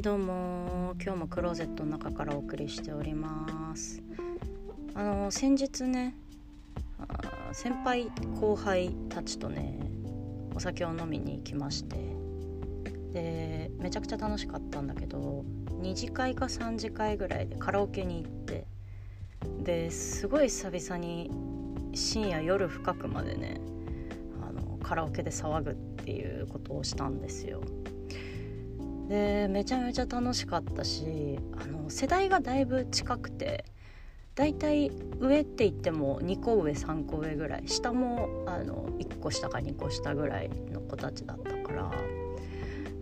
どうも。今日もクローゼットの中からお送りしております。あの先日ね先輩後輩たちとねお酒を飲みに行きまして。でめちゃくちゃ楽しかったんだけど2次会か3次会ぐらいでカラオケに行って。ですごい久々に深夜夜深くまでねあのカラオケで騒ぐっていうことをしたんですよ。でめちゃめちゃ楽しかったしあの世代がだいぶ近くてだいたい上って言っても2個上3個上ぐらい下もあの1個下か2個下ぐらいの子たちだったから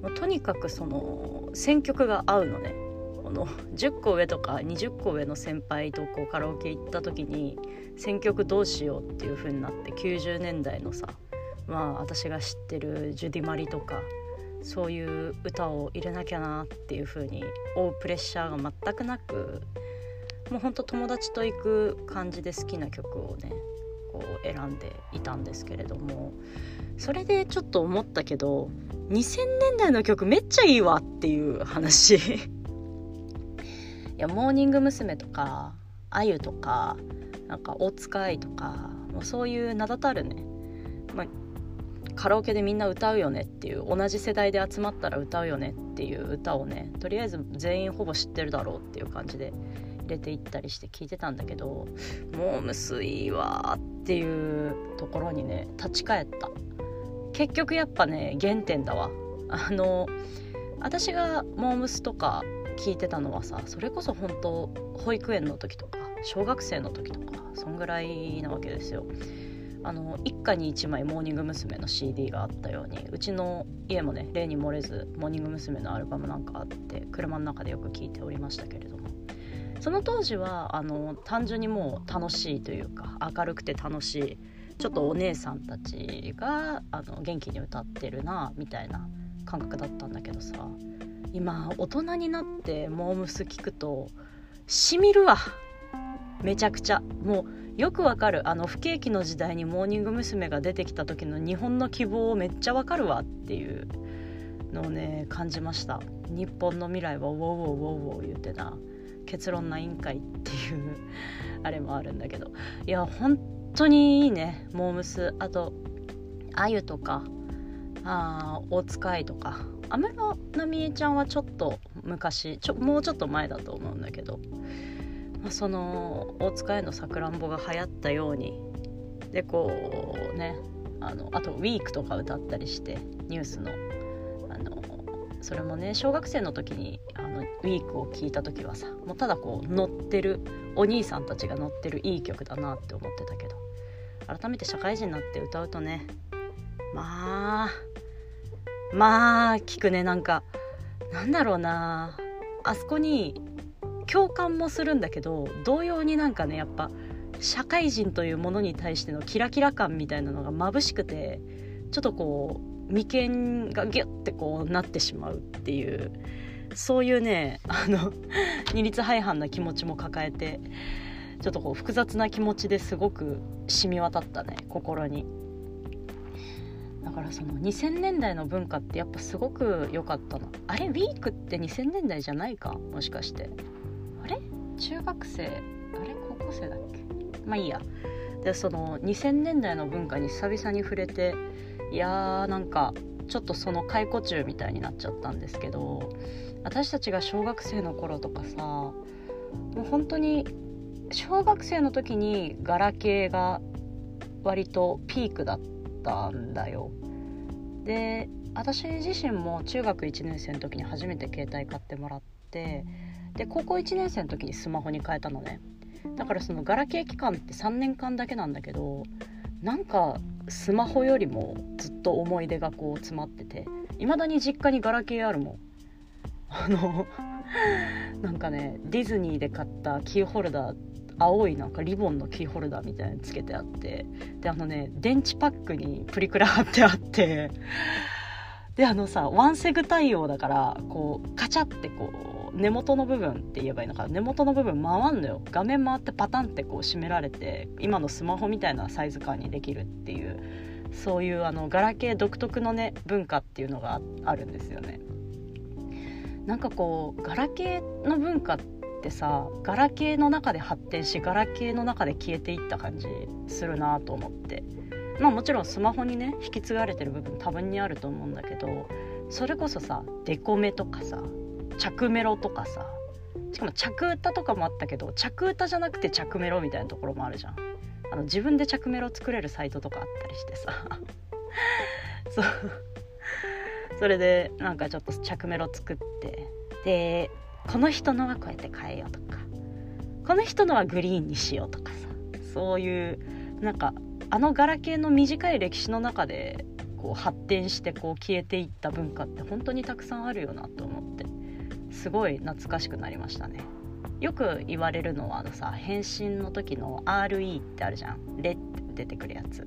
もうとにかくその選曲が合うのね。この10個上とか20個上の先輩とこうカラオケ行った時に選曲どうしようっていう風になって90年代のさまあ私が知ってるジュディ・マリとかそういう歌を入れなきゃなっていう風に追うプレッシャーが全くなくもうほんと友達と行く感じで好きな曲をねこう選んでいたんですけれどもそれでちょっと思ったけど2000年代の曲めっちゃいいわっていう話 いやモーニング娘。とかあゆとかなんか大塚愛とかもうそういう名だたるね、まあ、カラオケでみんな歌うよねっていう同じ世代で集まったら歌うよねっていう歌をねとりあえず全員ほぼ知ってるだろうっていう感じで入れていったりして聞いてたんだけどもうむすいわっていうところにね立ち返った。結局やっぱね原点だわ。あの私がモームスとか聞いてたのはさそれこそ本当保育園の時とか小学生の時とかそんぐらいなわけですよ。あの一家に1枚モーニング娘。の CD があったようにうちの家もね例に漏れずモーニング娘。のアルバムなんかあって車の中でよく聴いておりましたけれども。その当時はあの単純にもう楽しいというか明るくて楽しいちょっとお姉さんたちがあの元気に歌ってるなみたいな感覚だったんだけどさ。今大人になってモームス聞くとしみるわ。めちゃくちゃ。もうよくわかるあの不景気の時代にモーニング娘。が出てきた時の日本の希望をめっちゃわかるわっていうのをね感じました。日本の未来はウォーウォーウォーウォー言ってな結論ないんかいっていうあれもあるんだけど。いや本当にいいねモームスあとあゆとかあ大塚愛とか。安室奈美恵ちゃんはちょっと昔ちょもうちょっと前だと思うんだけど。その大塚へのさくらんぼが流行ったようにでこうねあのあと「ウィークとか歌ったりしてニュースの。あのそれもね小学生の時にあのウィークを聞いた時はさもうただこう乗ってるお兄さんたちが乗ってるいい曲だなって思ってたけど改めて社会人になって歌うとねまあまあ聞くねなんか。なんだろうなあそこに共感もするんだけど同様になんかねやっぱ社会人というものに対してのキラキラ感みたいなのが眩しくてちょっとこう眉間がギュッてこうなってしまうっていうそういうねあの二律背反な気持ちも抱えてちょっとこう複雑な気持ちですごく染み渡ったね心に。だからその2000年代の文化ってやっぱすごく良かったの。あれウィークって2000年代じゃないか？もしかして。中学生あれ高校生だっけ？まあいいや。でその2000年代の文化に久々に触れていやーなんかちょっとその解雇中みたいになっちゃったんですけど私たちが小学生の頃とかさもう本当に小学生の時にガラケーが割とピークだったんだよ。で私自身も中学1年生の時に初めて携帯買ってもらってで高校1年生の時にスマホに変えたのね。だからそのガラケー期間って3年間だけなんだけどなんかスマホよりもずっと思い出がこう詰まってていまだに実家にガラケーあるもん。あの なんかねディズニーで買ったキーホルダー青いなんかリボンのキーホルダーみたいにつけてあってであのね電池パックにプリクラ貼ってあってであのさワンセグ対応だからこうカチャってこう根元の部分って言えばいいのか根元の部分回んのよ。画面回ってパタンってこう閉められて今のスマホみたいなサイズ感にできるっていうそういうあのガラケー独特のね文化っていうのがあるんですよね。なんかこうガラケーの文化ってさガラケーの中で発展しガラケーの中で消えていった感じするなと思って。まあもちろんスマホにね引き継がれてる部分多分にあると思うんだけどそれこそさデコメとかさ着メロとかさ。しかも着歌とかもあったけど着歌じゃなくて着メロみたいなところもあるじゃん。あの自分で着メロ作れるサイトとかあったりしてさ。そう。それでなんかちょっと着メロ作って。でこの人のはこうやって変えようとか。この人のはグリーンにしようとかさ。そういうなんかあのガラケーの短い歴史の中でこう発展してこう消えていった文化って本当にたくさんあるよなと思って。すごい懐かしくなりましたね。よく言われるのはあのさ返信の時の RE ってあるじゃん「レ」って出てくるやつ。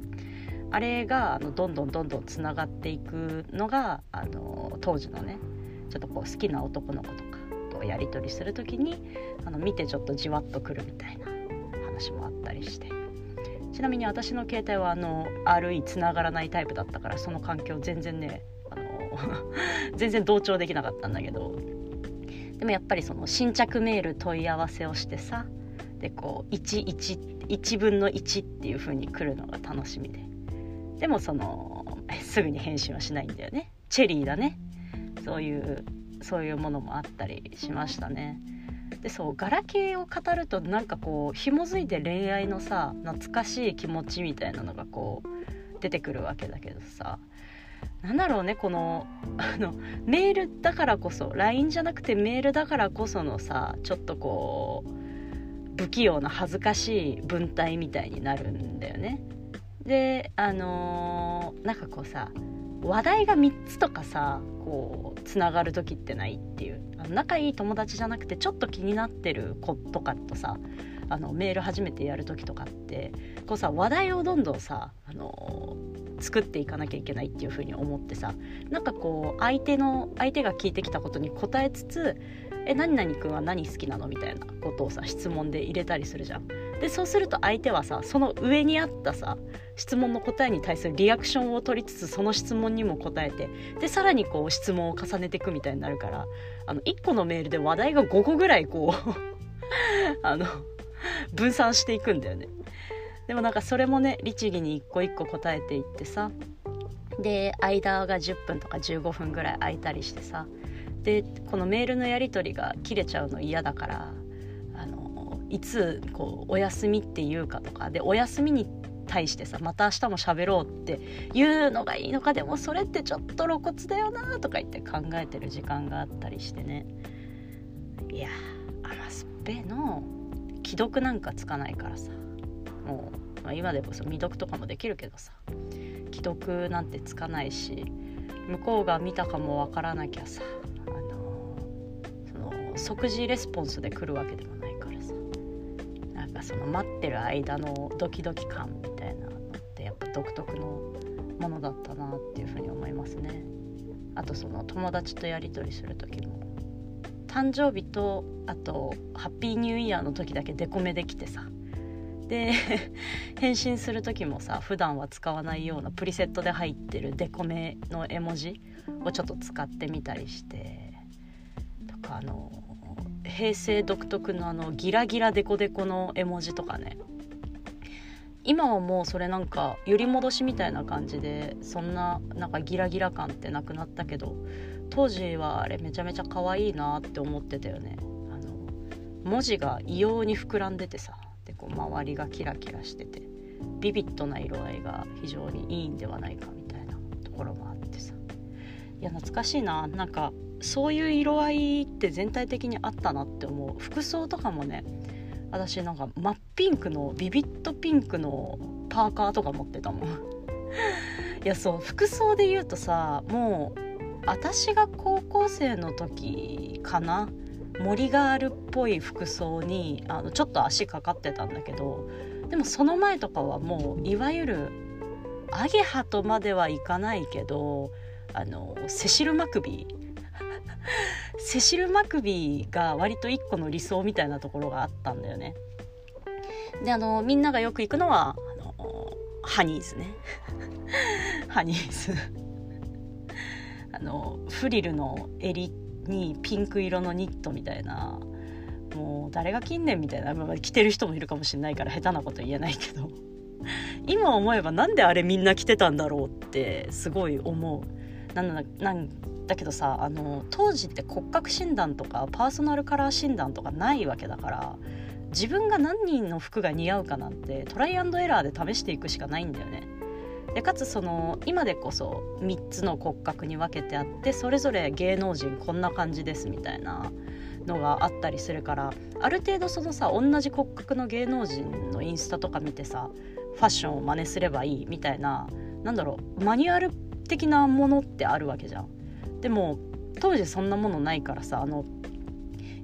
あれがあのどんどんどんどんつながっていくのがあの当時のねちょっとこう好きな男の子とかとやり取りする時にあの見てちょっとじわっとくるみたいな話もあったりして。ちなみに私の携帯はあの RE つながらないタイプだったからその環境全然ねあの 全然同調できなかったんだけどでもやっぱりその新着メール問い合わせをしてさでこう11 1分の1っていう風に来るのが楽しみで。でもそのすぐに返信はしないんだよね。チェリーだね。そういうそういうものもあったりしましたね。でそうガラケーを語るとなんかこう紐づいて恋愛のさ懐かしい気持ちみたいなのがこう出てくるわけだけどさ。なんだろうねこのあのメールだからこそ LINE じゃなくてメールだからこそのさちょっとこう不器用な恥ずかしい文体みたいになるんだよね。であのー、なんかこうさ話題が3つとかさこうつながる時ってないっていう。仲いい友達じゃなくてちょっと気になってる子とかとさあのメール初めてやる時とかってこうさ話題をどんどんさ、あのー、作っていかなきゃいけないっていう風に思ってさなんかこう相手の相手が聞いてきたことに答えつつ「え何々君は何好きなの?」みたいなことをさ質問で入れたりするじゃん。でそうすると相手はさその上にあったさ質問の答えに対するリアクションを取りつつその質問にも答えてでさらにこう質問を重ねていくみたいになるからあの1個のメールで話題が5個ぐらいこう あの分散していくんだよね。でもなんかそれもね律儀に一個一個答えていってさで間が10分とか15分ぐらい空いたりしてさでこのメールのやり取りが切れちゃうの嫌だからあのいつこうお休みっていうかとかでお休みに対してさまた明日も喋ろうっていうのがいいのかでもそれってちょっと露骨だよなとか言って考えてる時間があったりしてね。いやアマスペの既読なんかつかないからさ。もう、まあ、今でこそ未読とかもできるけどさ既読なんてつかないし向こうが見たかもわからなきゃさあのその即時レスポンスで来るわけでもないからさ何かその待ってる間のドキドキ感みたいなのってやっぱ独特のものだったなっていうふうに思いますね。あとその友達とやり取りする時も誕生日とあとハッピーニューイヤーの時だけデコメできてさで 返信する時もさ普段は使わないようなプリセットで入ってるデコメの絵文字をちょっと使ってみたりしてとかあの平成独特のあのギラギラデコデコの絵文字とかね。今はもうそれなんか揺り戻しみたいな感じでそんななんかギラギラ感ってなくなったけど当時はあれめちゃめちゃ可愛いなって思ってたよね。あの文字が異様に膨らんでてさ。でこう周りがキラキラしててビビッドな色合いが非常にいいんではないかみたいなところもあってさ。いや懐かしいな。なんかそういう色合いって全体的にあったなって思う。服装とかもね私なんか真っピンクのビビッドピンクのパーカーとか持ってたもん。いやそう服装で言うとさもう私が高校生の時かな森ガールっぽい服装にあのちょっと足かかってたんだけどでもその前とかはもういわゆるアゲハとまではいかないけどあのセシル・マクビー。セシル・マクビーが割と一個の理想みたいなところがあったんだよね。であのみんながよく行くのはあのハニーズね。ハニーズ。あのフリルの襟にピンク色のニットみたいなもう誰が着んねんみたいな、まあ、着てる人もいるかもしれないから下手なこと言えないけど 今思えばなんであれみんな着てたんだろうってすごい思うなんだなんだけどさあの当時って骨格診断とかパーソナルカラー診断とかないわけだから自分が何人の服が似合うかなんてトライアンドエラーで試していくしかないんだよね。でかつその今でこそ3つの骨格に分けてあってそれぞれ芸能人こんな感じですみたいなのがあったりするからある程度そのさ同じ骨格の芸能人のインスタとか見てさファッションを真似すればいいみたいななんだろうマニュアル的なものってあるわけじゃん。でも当時そんなものないからさあの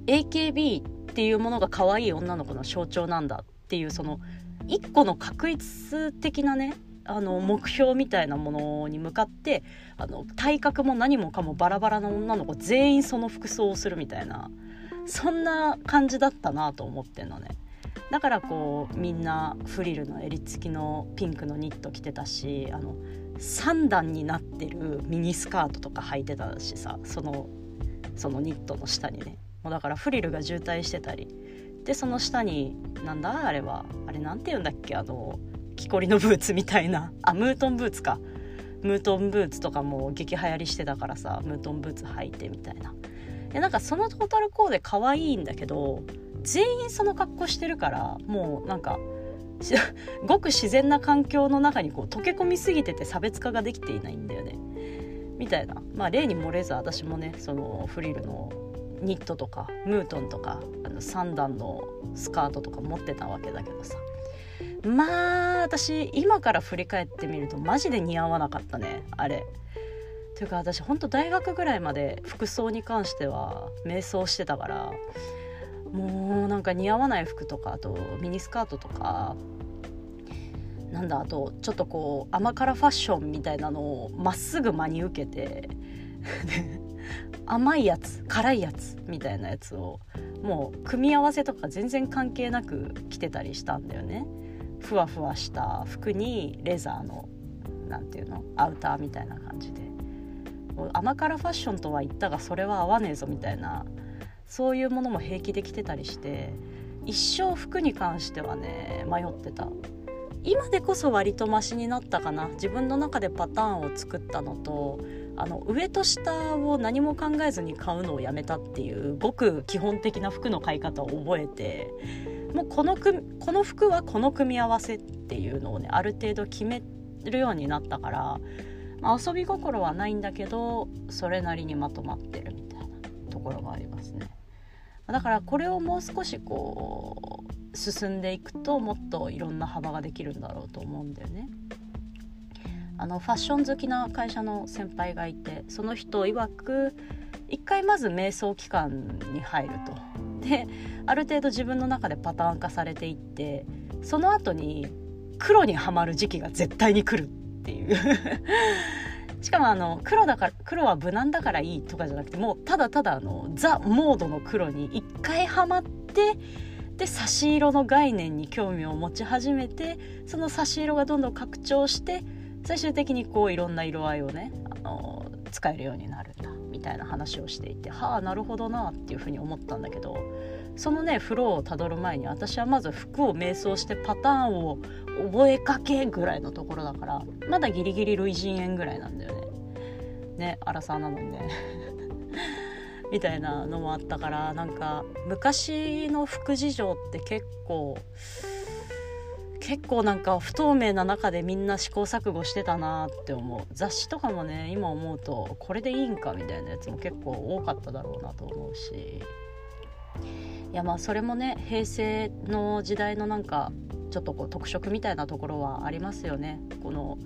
AKB っていうものが可愛い女の子の象徴なんだっていうその一個の確一的なねあの目標みたいなものに向かってあの体格も何もかもバラバラな女の子全員その服装をするみたいなそんな感じだったなと思ってんのね。だからこうみんなフリルの襟付きのピンクのニット着てたしあの3段になってるミニスカートとか履いてたしさそのそのニットの下にね。もうだからフリルが渋滞してたり。でその下になんだあれはあれなんて言うんだっけあの木こりのブーツみたいな。あムートンブーツか。ムートンブーツとかも激流行りしてたからさムートンブーツ履いてみたいな。でなんかそのトータルコーデ可愛いんだけど全員その格好してるからもうなんか ごく自然な環境の中にこう溶け込みすぎてて差別化ができていないんだよね。みたいな。まあ例に漏れず私もねそのフリルのニットとかムートンとかあの3段のスカートとか持ってたわけだけどさ。まあ私今から振り返ってみるとマジで似合わなかったねあれ。というか私ほんと大学ぐらいまで服装に関しては迷走してたからもうなんか似合わない服とかあとミニスカートとかなんだあとちょっとこう甘辛ファッションみたいなのをまっすぐ真に受けて甘いやつ辛いやつみたいなやつをもう組み合わせとか全然関係なく着てたりしたんだよねふわふわした服にレザーの何ていうのアウターみたいな感じで。甘辛ファッションとは言ったがそれは合わねえぞみたいな。そういうものも平気で着てたりして一生服に関してはね迷ってた。今でこそ割とマシになったかな。自分の中でパターンを作ったのとあの上と下を何も考えずに買うのをやめたっていうごく基本的な服の買い方を覚えてもうこのこの服はこの組み合わせっていうのをねある程度決めるようになったから、まあ、遊び心はないんだけどそれなりにまとまってるみたいなところがありますね。だからこれをもう少しこう進んでいくともっといろんな幅ができるんだろうと思うんだよね。あのファッション好きな会社の先輩がいてその人曰く一回まず瞑想期間に入ると。である程度自分の中でパターン化されていってその後に黒にはまる時期が絶対に来るっていう しかもあの黒だから黒は無難だからいいとかじゃなくてもうただただあのザ・モードの黒に一回はまってで差し色の概念に興味を持ち始めてその差し色がどんどん拡張して最終的にこういろんな色合いをねあの使えるようになるんだみたいな話をしていてはあなるほどなっていうふうに思ったんだけどそのねフローをたどる前に私はまず服を瞑想してパターンを覚えかけぐらいのところだからまだギリギリ類人猿ぐらいなんだよね。ねアラサーなのにね みたいなのもあったからなんか昔の服事情って結構結構なんか不透明な中でみんな試行錯誤してたなって思う雑誌とかもね今思うとこれでいいんかみたいなやつも結構多かっただろうなと思うしいやまあそれもね平成の時代のなんかちょっとこう特色みたいなところはありますよね。この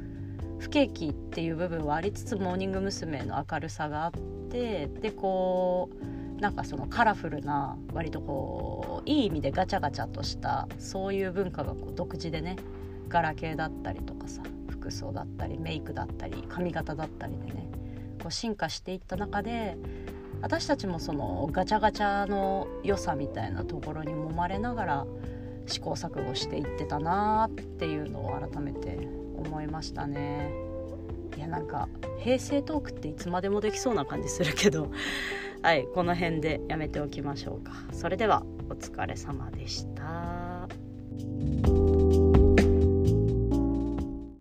不景気っていう部分はありつつモーニング娘。の明るさがあってでこうなんかそのカラフルな割とこういい意味でガチャガチャとしたそういう文化がこう独自でねガラケーだったりとかさ服装だったりメイクだったり髪型だったりでねこう進化していった中で私たちもそのガチャガチャの良さみたいなところに揉まれながら試行錯誤していってたなーっていうのを改めて思いましたね。いやなんか平成トークっていつまでもできそうな感じするけどはいこの辺でやめておきましょうか。それではお疲れ様でした。